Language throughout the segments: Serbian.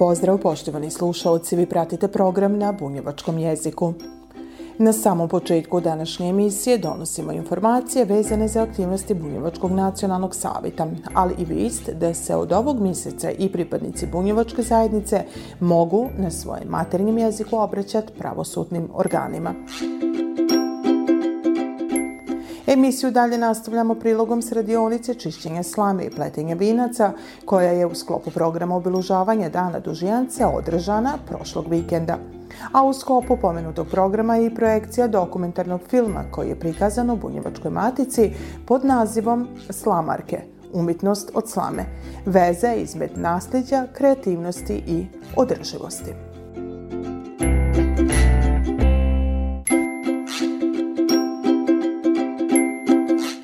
Pozdrav poštovani slušalci, vi pratite program na bunjevačkom jeziku. Na samom početku današnje emisije donosimo informacije vezane za aktivnosti Bunjevačkog nacionalnog savita, ali i vist da se od ovog mjeseca i pripadnici Bunjevačke zajednice mogu na svojem maternjem jeziku obraćati pravosudnim organima. Emisiju dalje nastavljamo prilogom s radionice čišćenja slame i pletenja vinaca, koja je u sklopu programa obilužavanja Dana Dužijance održana prošlog vikenda. A u sklopu pomenutog programa je i projekcija dokumentarnog filma koji je prikazan u Bunjevačkoj matici pod nazivom Slamarke – umjetnost od slame, veze izmed nasljeđa, kreativnosti i održivosti.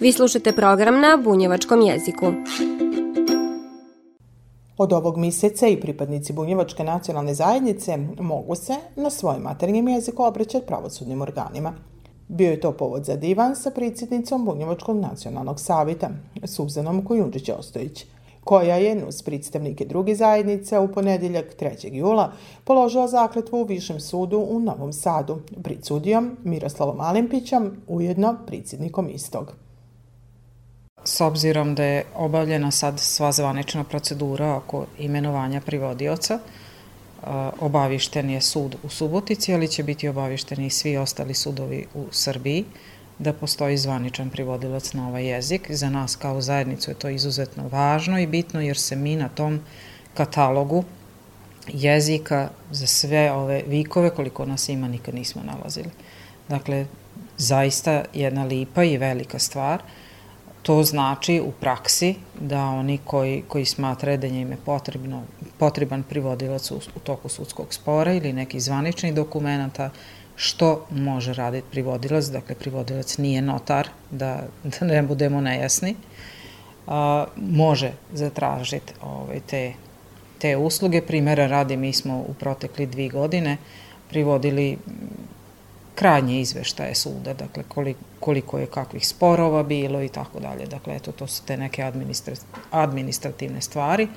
Vi slušate program na bunjevačkom jeziku. Od ovog mjeseca i pripadnici Bunjevačke nacionalne zajednice mogu se na svoj maternjem jeziku obraćati pravosudnim organima. Bio je to povod za divan sa predsjednicom Bunjevačkog nacionalnog savjeta, Suzanom Kojundžić Ostojić, koja je uz predstavnike druge zajednice u ponedjeljak 3. jula položila zakletvu u Višem sudu u Novom Sadu pred sudijom Miroslavom Alimpićem, ujedno predsjednikom istog s obzirom da je obavljena sad sva zvanična procedura oko imenovanja privodioca, obavišten je sud u Subotici, ali će biti obavišteni i svi ostali sudovi u Srbiji da postoji zvaničan privodilac na ovaj jezik. Za nas kao zajednicu je to izuzetno važno i bitno jer se mi na tom katalogu jezika za sve ove vikove koliko nas ima nikad nismo nalazili. Dakle, zaista jedna lipa i velika stvar – To znači u praksi da oni koji, koji smatraju da njime potrebno, potreban privodilac u, u toku sudskog spora ili neki zvanični dokumenta, što može raditi privodilac, dakle privodilac nije notar, da, da ne budemo nejasni, a, može zatražiti ovaj, te, te usluge. Primera radi, mi smo u protekli dvi godine privodili krajnje izveštaje suda, dakle koliko je kakvih sporova bilo i tako dalje. Dakle, eto, to su te neke administrativne stvari.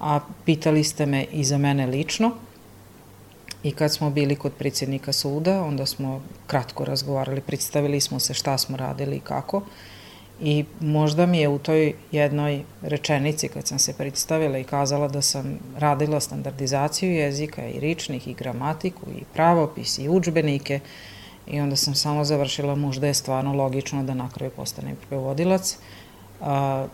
A pitali ste me i za mene lično i kad smo bili kod predsjednika suda, onda smo kratko razgovarali, predstavili smo se šta smo radili i kako. I možda mi je u toj jednoj rečenici kad sam se predstavila i kazala da sam radila standardizaciju jezika i ričnih i gramatiku i pravopis i učbenike i onda sam samo završila možda je stvarno logično da na kraju postanem prevodilac.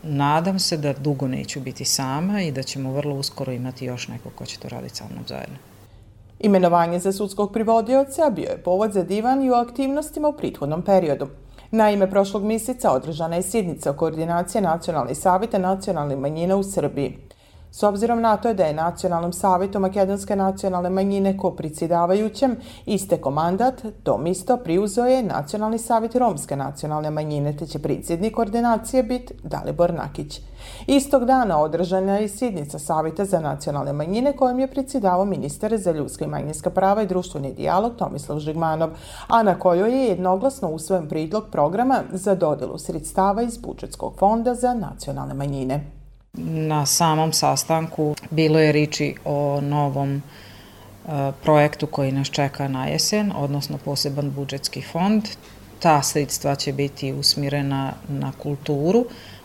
nadam se da dugo neću biti sama i da ćemo vrlo uskoro imati još neko ko će to raditi sa mnom zajedno. Imenovanje za sudskog privodioca bio je povod za divan i u aktivnostima u prethodnom periodu. Naime, prošlog mjeseca održana je sjednica koordinacije Nacionalne savjete nacionalnih manjina u Srbiji. S obzirom na to da je Nacionalnom savjetu Makedonske nacionalne manjine ko predsjedavajućem isteko mandat, to misto priuzo je Nacionalni savjet Romske nacionalne manjine, te će predsjednik koordinacije biti Dalibor Nakić. Istog dana održana je sjednica Savjeta za nacionalne manjine kojom je predsjedavao ministar za ljudska i manjinska prava i društveni dijalog Tomislav Žigmanov, a na kojoj je jednoglasno usvojen pridlog programa za dodelu sredstava iz budžetskog fonda za nacionalne manjine. Na samom sastanku bilo je riči o novom e, projektu koji nas čeka na jesen, odnosno poseban budžetski fond. Ta sredstva će biti usmjerena na kulturu,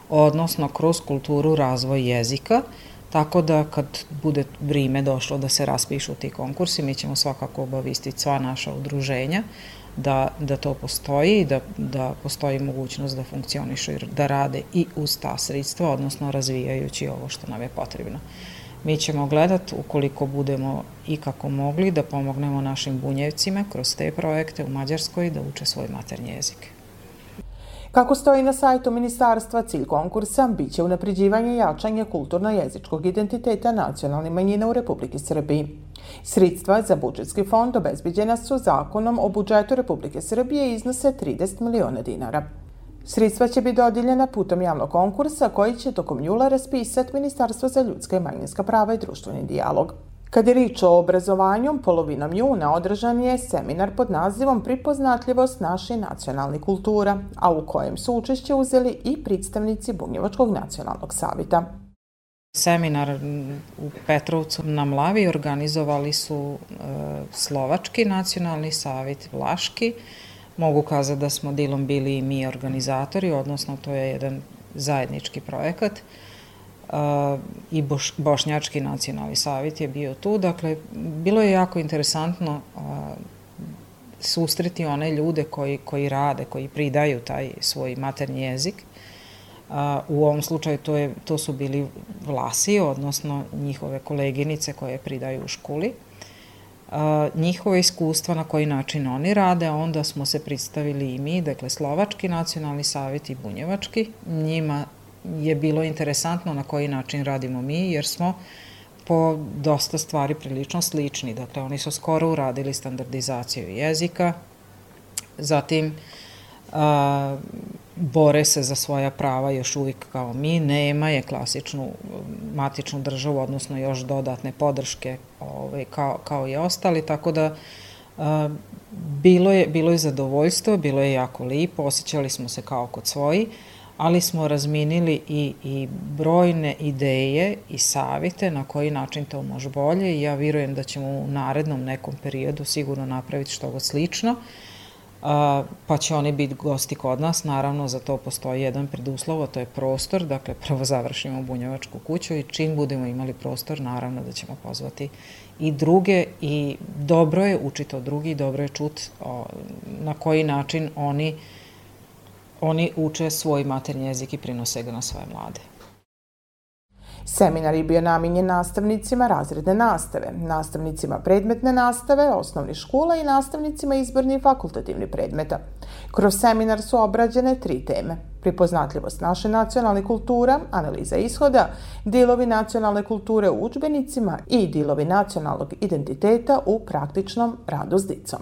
odnosno kroz kulturu razvoj jezika, tako da kad bude vrime došlo da se raspišu ti konkursi, mi ćemo svakako obavistiti sva naša udruženja, da, da to postoji i da, da postoji mogućnost da funkcionišu i da rade i uz ta sredstva, odnosno razvijajući ovo što nam je potrebno. Mi ćemo gledati ukoliko budemo i kako mogli da pomognemo našim bunjevcima kroz te projekte u Mađarskoj da uče svoj maternji jezik. Kako stoji na sajtu ministarstva, cilj konkursa biće unapređivanje i jačanje kulturno-jezičkog identiteta nacionalnih manjina u Republike Srbiji. Sredstva za budžetski fond obezbiđena su zakonom o budžetu Republike Srbije iznose 30 miliona dinara. Sredstva će biti dodiljena putom javnog konkursa koji će tokom jula raspisati Ministarstvo za ljudska i manjinska prava i društveni dijalog. Kad je rič o obrazovanju, polovinom juna održan je seminar pod nazivom Pripoznatljivost naše nacionalne kultura, a u kojem su učešće uzeli i predstavnici Bunjevačkog nacionalnog savita. Seminar u Petrovcu na Mlavi organizovali su e, Slovački nacionalni savit, Vlaški. Mogu kazati da smo dilom bili i mi organizatori, odnosno to je jedan zajednički projekat i Boš, Bošnjački nacionalni savjet je bio tu. Dakle, bilo je jako interesantno sustreti one ljude koji, koji rade, koji pridaju taj svoj maternji jezik. U ovom slučaju to, je, to su bili vlasi, odnosno njihove koleginice koje pridaju u školi. Njihove iskustva na koji način oni rade, onda smo se predstavili i mi, dakle Slovački nacionalni savjet i Bunjevački. Njima je bilo interesantno na koji način radimo mi, jer smo po dosta stvari prilično slični. Dakle, oni su skoro uradili standardizaciju jezika, zatim a, bore se za svoja prava još uvijek kao mi, nema je klasičnu matičnu državu, odnosno još dodatne podrške ovaj, kao, kao i ostali, tako da a, bilo, je, bilo je zadovoljstvo, bilo je jako lipo, osjećali smo se kao kod svoji, ali smo razminili i, i brojne ideje i savite na koji način to može bolje i ja virujem da ćemo u narednom nekom periodu sigurno napraviti što god slično, a, pa će oni biti gosti kod nas, naravno za to postoji jedan preduslov, a to je prostor, dakle prvo završimo bunjevačku kuću i čim budemo imali prostor, naravno da ćemo pozvati i druge. I dobro je učiti od drugi, dobro je čut o, na koji način oni uh, oni uče svoj maternji jezik i prinose ga na svoje mlade. Seminar je bio namenjen nastavnicima razredne nastave, nastavnicima predmetne nastave, osnovnih škola i nastavnicima izbornih fakultativnih predmeta. Kroz seminar su obrađene tri teme. Pripoznatljivost naše nacionalne kultura, analiza ishoda, dilovi nacionalne kulture u učbenicima i dilovi nacionalnog identiteta u praktičnom radu s dicom.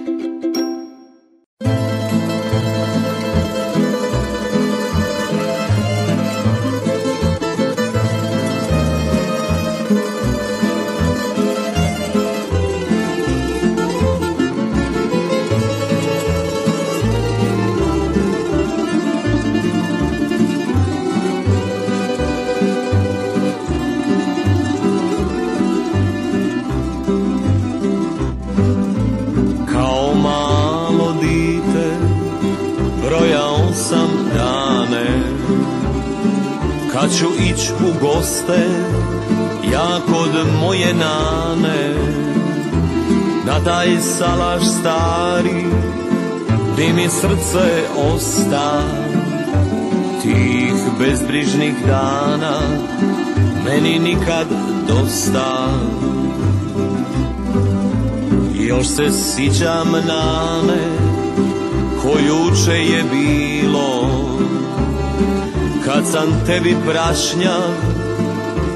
Taj salaš stari Gdje mi srce osta Tih bezbrižnih dana Meni nikad dosta. Još se sićam nane Kojuče je bilo. Kad sam tebi prašnja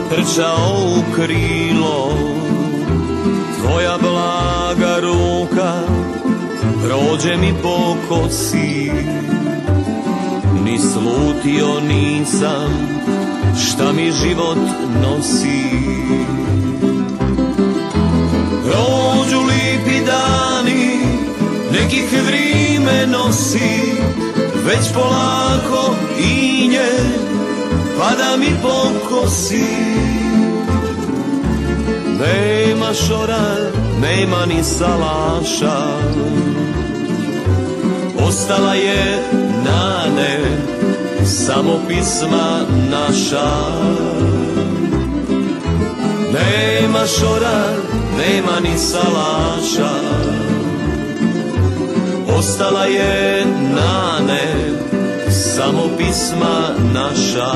trčao u krilo Tvoja blaga ruka prođe mi po kosi Ni slutio nisam šta mi život nosi. Prođu lipi dani, nekih vrime nosi već polako inje pada mi po kosi Nema šora, nema ni salaša. Ostala je nane, samo pisma naša. Nema šora, nema ni salaša. Ostala je nane Samo pisma naša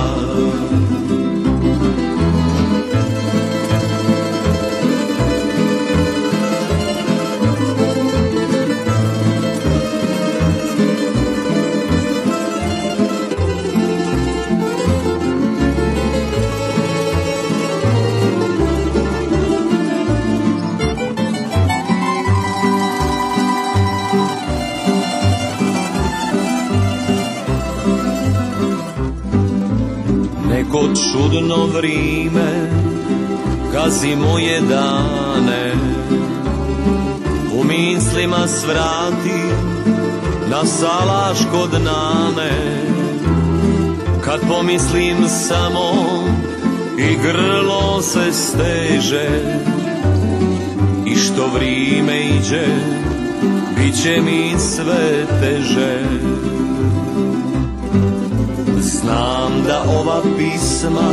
kako čudno vrime gazi moje dane. U mislima svrati na salaš kod nane. Kad pomislim samo i grlo se steže I što vrime iđe, bit će mi sve teže Znam da ova pisma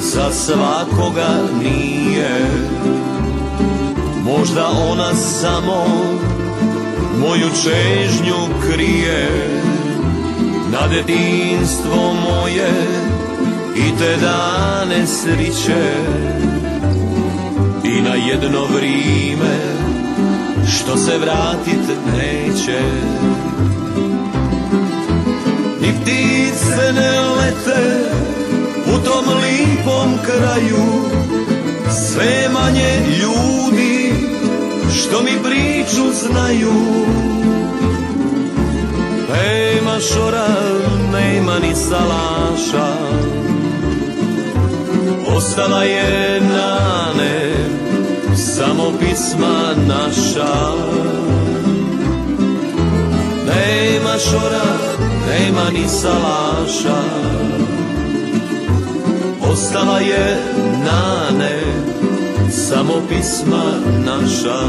za svakoga nije. Možda ona samo moju čežnju krije. Na detinstvo moje i te dane sriće. I na jedno vrime što se vratit neće kraju sve manje ljudi što mi priču znaju. Nema šora, nema ni salaša. Ostala je nane, samo pisma naša. Nema šora, nema ni salaša Ostala je nane, samo pisma naša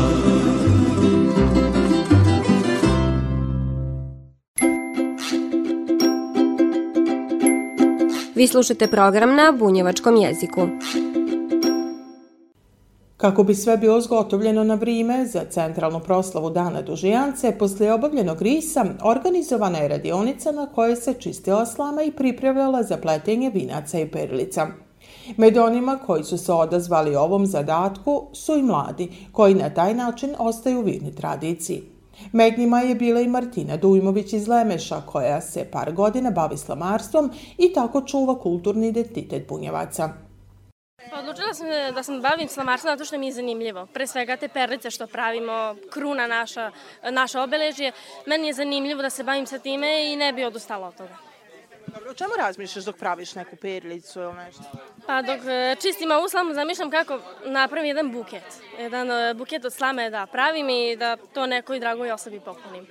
Vi slušate program na bunjevačkom jeziku. Kako bi sve bilo zgotovljeno na vrijeme za centralnu proslavu Dana Dužijance, poslije obavljenog risa organizovana je radionica na kojoj se čistila slama i pripravljala za pletenje vinaca i perilica. Med onima koji su se odazvali ovom zadatku su i mladi, koji na taj način ostaju virni tradiciji. Med njima je bila i Martina Dujmović iz Lemeša, koja se par godina bavi slamarstvom i tako čuva kulturni identitet bunjevaca. Pa odlučila sam da sam bavim slamarstvom zato što mi je zanimljivo. Pre svega te perlice što pravimo, kruna naša, naša obeležje. Meni je zanimljivo da se bavim sa time i ne bi odustala od toga. Dobro, o čemu razmišljaš dok praviš neku perlicu ili nešto? Pa dok e, čistim ovu slamu zamišljam kako napravim jedan buket. Jedan e, buket od slame da pravim i da to nekoj dragoj osobi poklonim.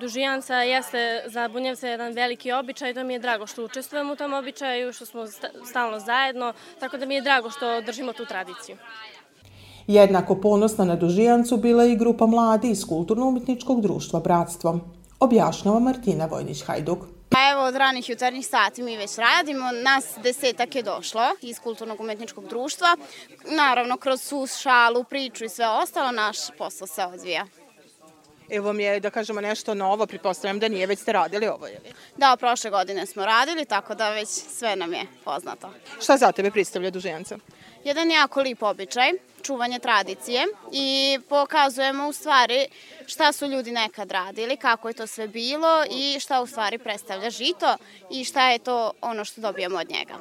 Dužijanca jeste za bunjevce jedan veliki običaj, to mi je drago što učestvujem u tom običaju, što smo stalno zajedno, tako da mi je drago što držimo tu tradiciju. Jednako ponosna na Dužijancu bila je i grupa mladi iz Kulturno-umetničkog društva Bratstvo. Objašnjava Martina Vojnić-Hajduk. Pa evo, od ranih jutarnjih sati mi već radimo. Nas desetak je došlo iz Kulturnog umetničkog društva. Naravno, kroz sus, šalu, priču i sve ostalo, naš posao se odvija. Evo mi je, da kažemo, nešto novo, pretpostavljam da nije, već ste radili ovo, je li? Da, prošle godine smo radili, tako da već sve nam je poznato. Šta za tebe predstavlja Dužijanca? Jedan jako lip običaj, čuvanje tradicije i pokazujemo u stvari šta su ljudi nekad radili, kako je to sve bilo i šta u stvari predstavlja žito i šta je to ono što dobijamo od njega.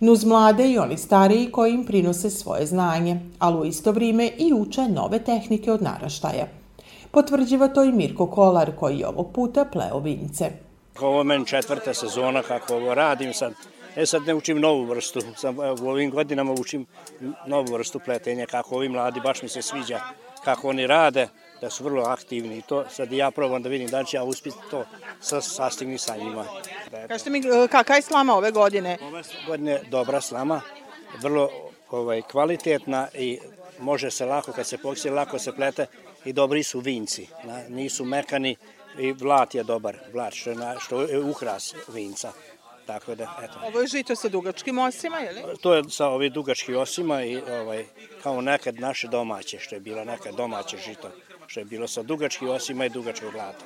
Nuz mlade i oni stariji koji im prinose svoje znanje, ali u isto vrijeme i uče nove tehnike od naraštaja. Potvrđiva to i Mirko Kolar koji je ovog puta pleo vince. Ovo meni četvrta sezona kako ovo radim sad. E sad ne učim novu vrstu, sam, u ovim godinama učim novu vrstu pletenja, kako ovi mladi, baš mi se sviđa kako oni rade, da su vrlo aktivni i to sad ja probam da vidim da će ja uspiti to sa, sastigni sa njima. Kažete mi, e, kakva je slama ove godine? Ove godine dobra slama, vrlo ovaj, kvalitetna i može se lako, kad se pokisi, lako se plete i dobri su vinci, na, nisu mekani i vlat je dobar, vlat što je, na, što je uhras vinca. Tako da, eto. Ovo je žito sa dugačkim osima, je li? To je sa ovih dugačkih osima i ovaj, kao nekad naše domaće, što je bilo nekad domaće žito, što je bilo sa dugačkih osima i dugačkog vlata.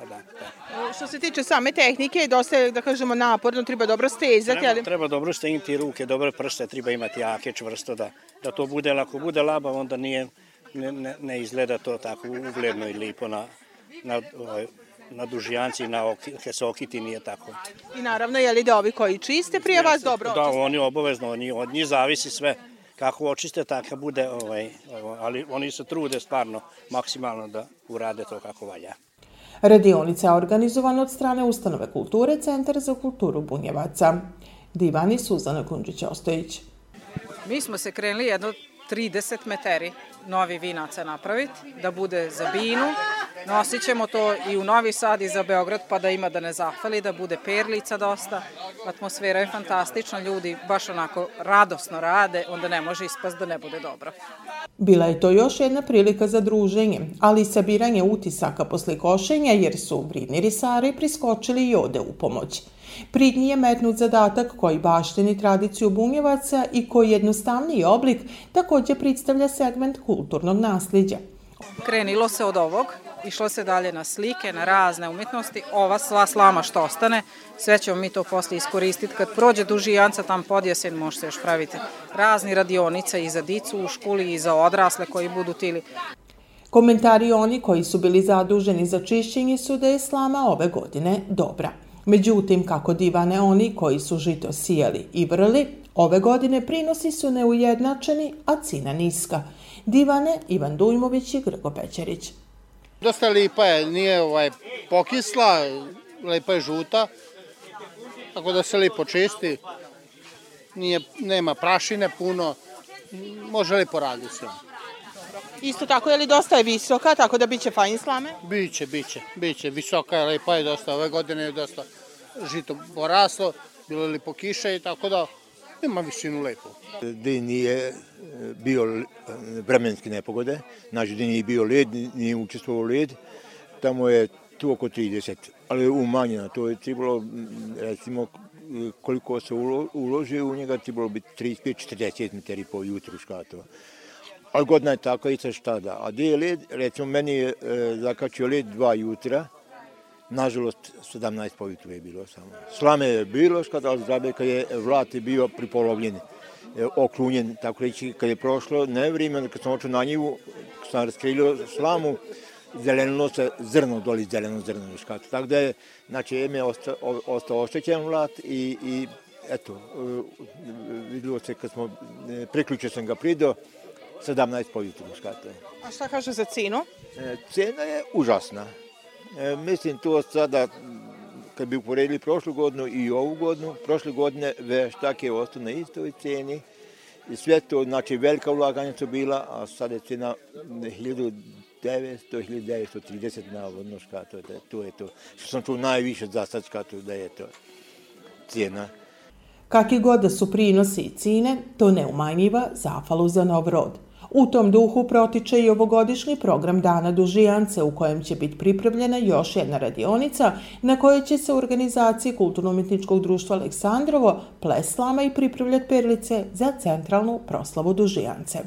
Da, da. Što se tiče same tehnike, dosta je, da kažemo, naporno, treba dobro stezati, treba, ali... Treba dobro stegniti ruke, dobre prste, treba imati jake, čvrsto, da, da to bude, ako bude laba, onda nije, ne, ne, ne izgleda to tako ugledno i lipo na, na ovaj, na dužijanci, na oki, kesokiti nije tako. I naravno, je li da ovi koji čiste prije vas dobro Da, oni obavezno, oni, od njih zavisi sve kako očiste, tako bude, ovaj, ali oni se trude stvarno maksimalno da urade to kako valja. Radionica je organizovana od strane Ustanove kulture Centar za kulturu Bunjevaca. Divani Suzana Kunđić-Ostojić. Mi smo se krenuli jedno 30 meteri novi vinaca napraviti, da bude za binu. Nosit ćemo to i u Novi Sad i za Beograd, pa da ima da ne zahvali, da bude perlica dosta. Atmosfera je fantastična, ljudi baš onako radosno rade, onda ne može ispast da ne bude dobro. Bila je to još jedna prilika za druženje, ali i sabiranje utisaka posle košenja, jer su vridni risari priskočili i ode u pomoć. Prid je metnut zadatak koji baštini tradiciju bunjevaca i koji jednostavniji oblik takođe predstavlja segment kulturnog nasljeđa. Krenilo se od ovog, išlo se dalje na slike, na razne umetnosti. Ova sva slama što ostane, sve ćemo mi to posle iskoristiti. Kad prođe duži janca tam podjesen, može se još praviti razni radionice i za dicu u školi i za odrasle koji budu tili. Komentari oni koji su bili zaduženi za čišćenje su da je slama ove godine dobra. Međutim, kako divane oni koji su žito sijeli i vrli, ove godine prinosi su neujednačeni, a cina niska. Divane Ivan Dujmović i Grgo Pećerić. Dosta lipa je, nije ovaj, pokisla, lepa je žuta, tako da se lipo čisti. Nije, nema prašine puno, može lipo raditi se. Isto tako, je li dosta je visoka, tako da biće fajn slame? Biće, biće, biće. Visoka je, lepa je dosta. Ove godine je dosta žito poraslo, bilo je lipo kiša i tako da ima visinu lepo. Gde nije e, bio e, vremenske nepogode, znači gde nije bio led, nije učestvovao led, tamo je tu oko 30, ali umanjeno, to je trebalo, recimo, koliko se uloži u njega, trebalo biti 35-40 metri po jutru škatova. Ali godina je tako i sa šta da. A gde je led, recimo meni je e, zakačio led dva jutra, nažalost 17 po jutru je bilo samo. Slame je bilo, ali zabeka je vlat je bio pripolovljen, e, oklunjen, tako reći, kad je prošlo ne vrijeme, kad sam očeo na njivu, kad sam raskrilio slamu, zelenilo se zrno, doli zeleno zrno u škatu. Tako da je, znači, ime ostao, ostao oštećen vlat i, i eto, e, vidilo se kad smo, e, priključio sam ga prido, 17 po jutru škate. A šta kaže za cenu? E, cena je užasna. E, mislim to sada, kad bi uporedili prošlu godinu i ovu godinu, prošle godine veštak je ostao na istoj ceni. I sve to, znači velika ulaganja su bila, a sad je cena 1900, 1930 na vodno škato, da to je to. Što sam čuo najviše za sad škato da je to cena. Kaki god da su prinosi i cine, to ne umanjiva zafalu za nov rod. U tom duhu protiče i ovogodišnji program Dana Dužijance u kojem će biti pripravljena još jedna radionica na kojoj će se u organizaciji Kulturno-umetničkog društva Aleksandrovo pleslama i pripravljati perlice za centralnu proslavu Dužijance.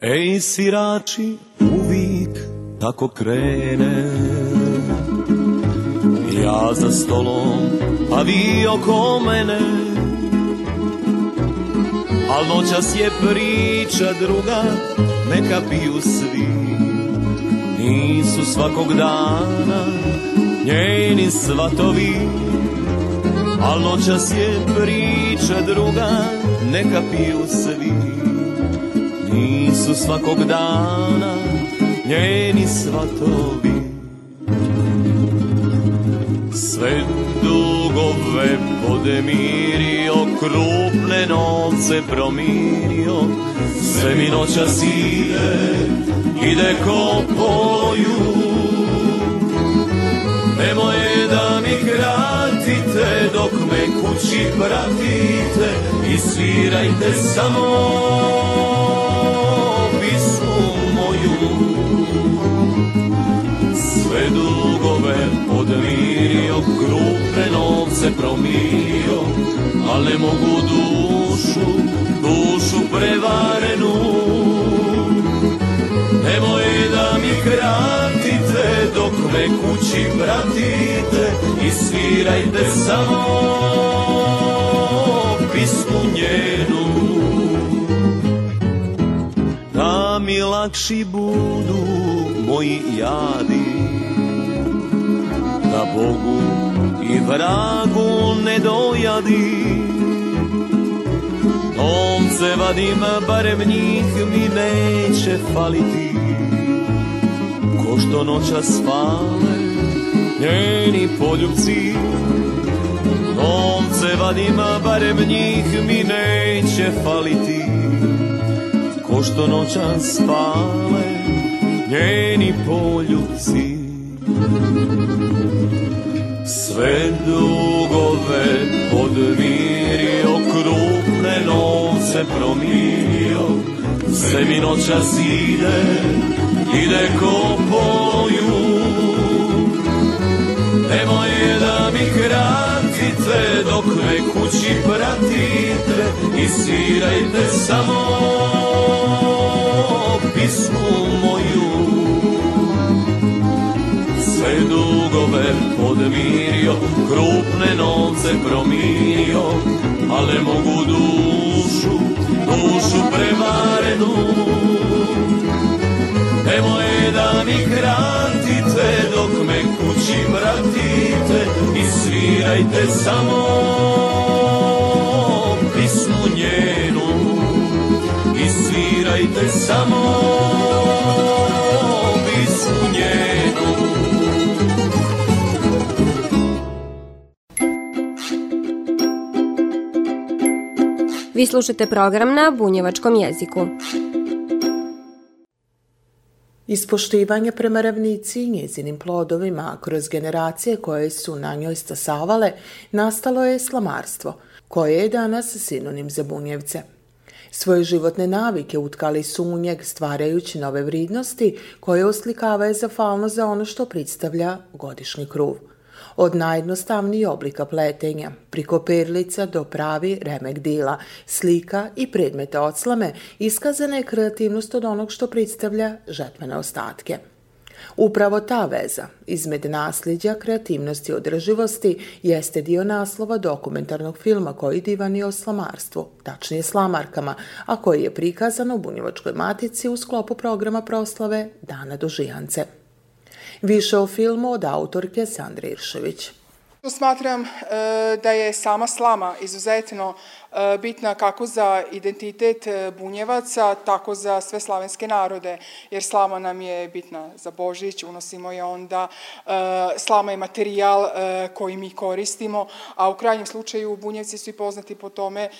Ej sirači, uvijek tako krene Ja za stolom, a vi oko mene. Al noćas je priča druga, neka piju svi. Nisu svakog dana njeni svatovi. Al noćas je priča druga, neka piju svi. Nisu svakog dana njeni svatovi. Sve dugove podemirio, krupne novce promirio, sve mi noća side, ide ko poju. Nemoj da mi kratite, dok me kući pratite i svirajte samo pismu moju. Sve dugove podmirio, krupne novce promirio, al ne mogu dušu, dušu prevarenu. Nemoj da mi kratite, dok me kući vratite i svirajte samo pismu njenu. Da mi lakši budu moji jadi, Bogu i vragu ne dojadi. Ovce vadim, barem njih mi neće faliti. Ko što noća spale njeni poljubci. Novce vadima, barem njih mi neće faliti. Ko što noća spale njeni poljubci Sve dugove podmirio, krupne novce promirio Sve mi noća zide, ide ko poju. Nemoj da mi kratite dok me kući pratite I svirajte samo pismu podmirio, krupne novce promirio Ale mogu dušu, dušu prevarenu. Nemoj da mi kratite dok me kući vratite I svirajte samo pismu njenu. I svirajte samo Vi slušate program na bunjevačkom jeziku. Ispoštivanje prema ravnici i njezinim plodovima kroz generacije koje su na njoj stasavale, nastalo je slamarstvo, koje je danas sinonim za bunjevce. Svoje životne navike utkali su u njeg stvarajući nove vridnosti koje oslikavaju zafalno za ono što predstavlja godišnji kruv – od najjednostavnijih oblika pletenja, priko perlica do pravi remek dila, slika i predmeta odslame, iskazana je kreativnost od onog što predstavlja žetvene ostatke. Upravo ta veza izmed nasljeđa, kreativnosti i održivosti jeste dio naslova dokumentarnog filma koji divani o slamarstvu, tačnije slamarkama, a koji je prikazan u Bunjevačkoj matici u sklopu programa proslave Dana Dužijance. Više o filmu od autorke Sandre Iršević. Smatram e, da je sama slama izuzetno e, bitna kako za identitet e, bunjevaca, tako za sve slavenske narode, jer slama nam je bitna za Božić, unosimo je onda, slama je materijal koji mi koristimo, a u krajnjem slučaju bunjevci su i poznati po tome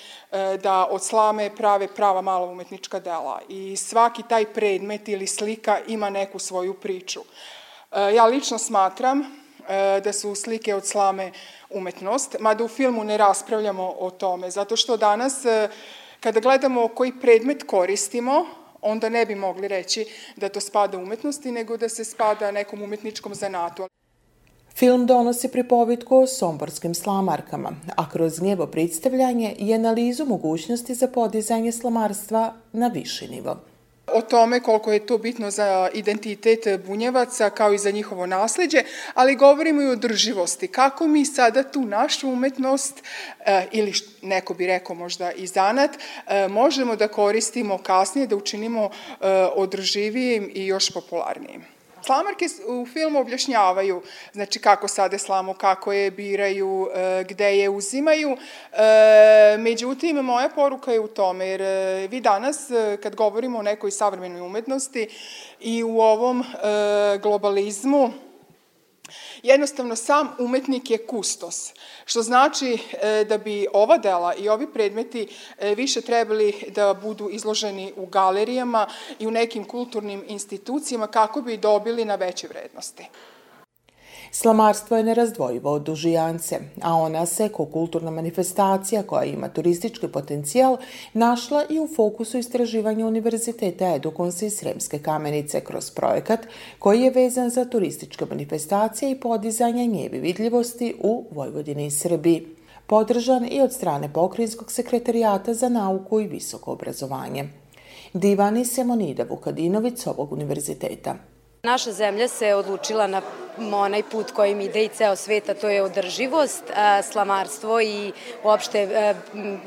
da od slame prave prava mala umetnička dela i svaki taj predmet ili slika ima neku svoju priču. E, ja lično smatram e, da su slike od slame umetnost, mada u filmu ne raspravljamo o tome, zato što danas e, kada gledamo koji predmet koristimo, onda ne bi mogli reći da to spada umetnosti, nego da se spada nekom umetničkom zanatu. Film donosi pripovitku o somborskim slamarkama, a kroz njevo predstavljanje i analizu mogućnosti za podizanje slamarstva na viši nivo o tome koliko je to bitno za identitet bunjevaca kao i za njihovo nasledđe, ali govorimo i o drživosti. Kako mi sada tu našu umetnost e, ili neko bi rekao možda i zanat, e, možemo da koristimo kasnije, da učinimo e, održivijim i još popularnijim. Slamarke u filmu objašnjavaju znači kako sade slamu, kako je biraju, e, gde je uzimaju. E, međutim, moja poruka je u tome, jer e, vi danas kad govorimo o nekoj savremenoj umetnosti i u ovom globalizmu, Jednostavno, sam umetnik je kustos, što znači e, da bi ova dela i ovi predmeti e, više trebali da budu izloženi u galerijama i u nekim kulturnim institucijama kako bi dobili na veće vrednosti. Slamarstvo je nerazdvojivo od dužijance, a ona se, ko kulturna manifestacija koja ima turistički potencijal, našla i u fokusu istraživanja Univerziteta Edukonsa i Sremske kamenice kroz projekat koji je vezan za turističke manifestacije i podizanje njevi vidljivosti u Vojvodini i Srbiji podržan i od strane Pokrinjskog sekretarijata za nauku i visoko obrazovanje. Divani Semonida Vukadinović ovog univerziteta. Naša zemlja se odlučila na onaj put kojim ide i ceo sveta, to je održivost, slamarstvo i uopšte e,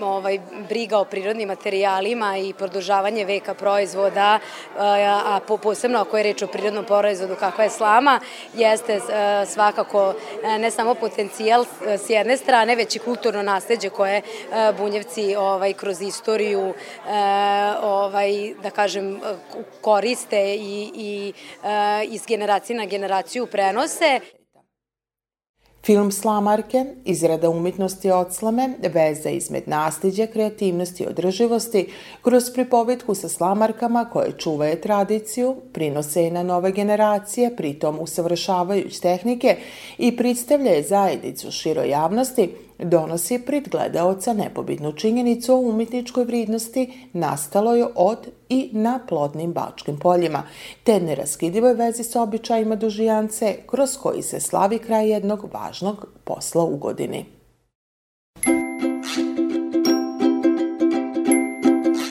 ovaj, briga o prirodnim materijalima i produžavanje veka proizvoda, a posebno ako je reč o prirodnom proizvodu kakva je slama, jeste e, svakako e, ne samo potencijal s jedne strane, već i kulturno nasledđe koje bunjevci ovaj, kroz istoriju ovaj, da kažem, koriste i, i iz generacije na generaciju prenose. Film Slamarke, izrada umjetnosti odslame, veza izmed nasljeđa, kreativnosti i održivosti, kroz pripovetku sa slamarkama koje čuvaju tradiciju, prinose je na nove generacije, pritom usavršavajući tehnike i predstavljaju zajednicu široj javnosti, donosi pred gledaoca nepobitnu činjenicu o umjetničkoj vrijednosti nastaloj od i na plodnim bačkim poljima, te neraskidivoj vezi s običajima dužijance kroz koji se slavi kraj jednog važnog posla u godini.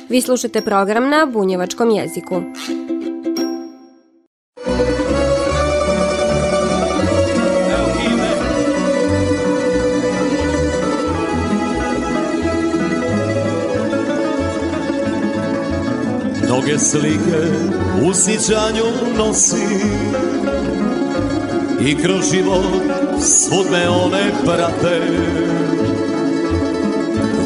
Vi slušate program na bunjevačkom jeziku. Mnoge slike u sjećanju nosi. I kroz život me one prate.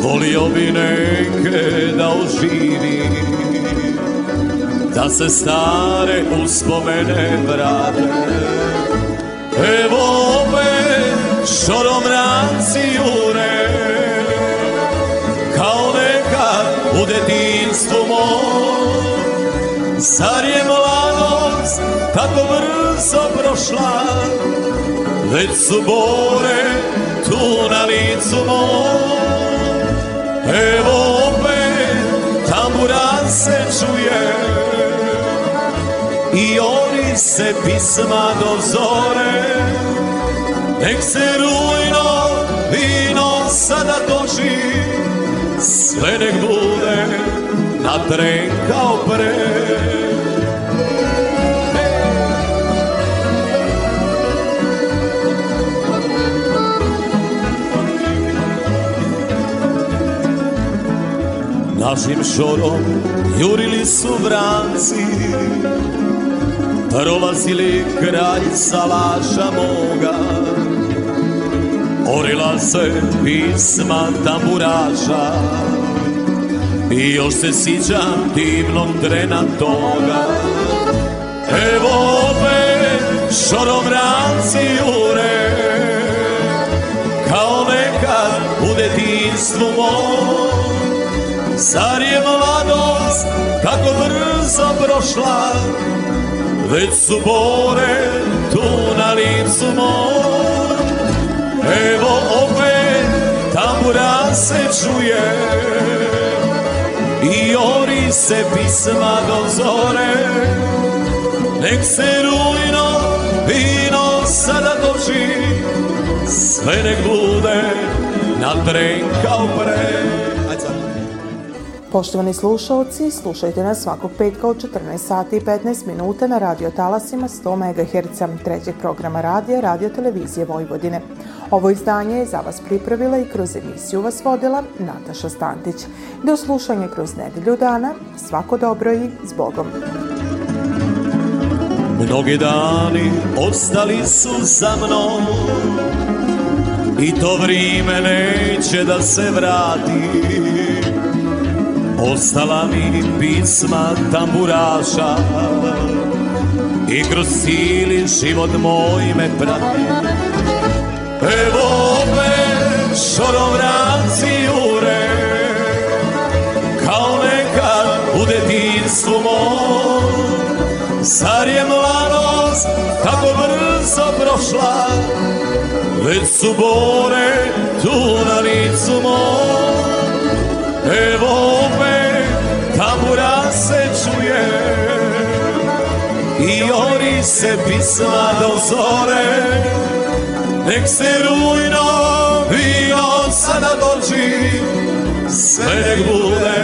Volio bi neke da oživi Da se stare uspomene vrate. Evo opet šorom ranci jure Kao nekad u detinstvu moj Zar je mladost tako brzo prošla. Već su bore tu na licu moj Evo opet tamburan se čuje. I oni se pisma do zore Nek se rujno vino sada toči Sve nek bude na tren kao pre. Našim šorom jurili su vranci Prolazili kraj salaša moga. Orila se pisma tamburaša I još se siđam divnog trena toga. Evo opet šorom ranci jure Kao nekad u detinstvu moj Zar je mladost tako brzo prošla? Već su bore tu na licu moj Evo opet tambura se čuje I ori se pisma do zore Nek se rujno vino sada toči Sve nek bude na tren kao pre Poštovani slušalci, slušajte nas svakog petka od 14 sati i 15 minuta na radio talasima 100 MHz trećeg programa radija Radio Televizije Vojvodine. Ovo izdanje je za vas pripravila i kroz emisiju vas vodila Nataša Stantić. Do slušanja kroz nedelju dana, svako dobro i s Bogom. Mnogi dani ostali su za mnom I to vrijeme neće da se vrati Ostala mi pisma tamburaša I kroz cijeli život moj me prati. Evo opet šorovranci jure Kao nekad u detinstvu moj Zar je mladost tako brzo prošla Već su bore tu na licu moj Evo I se pisma do zore. Nek se rujno vino sada dođi Sve nek bude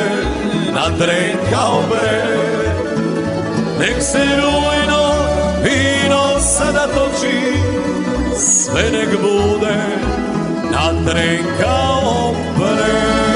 na tren kao bre Nek se rujno vino sada toči Sve nek bude na tren kao bre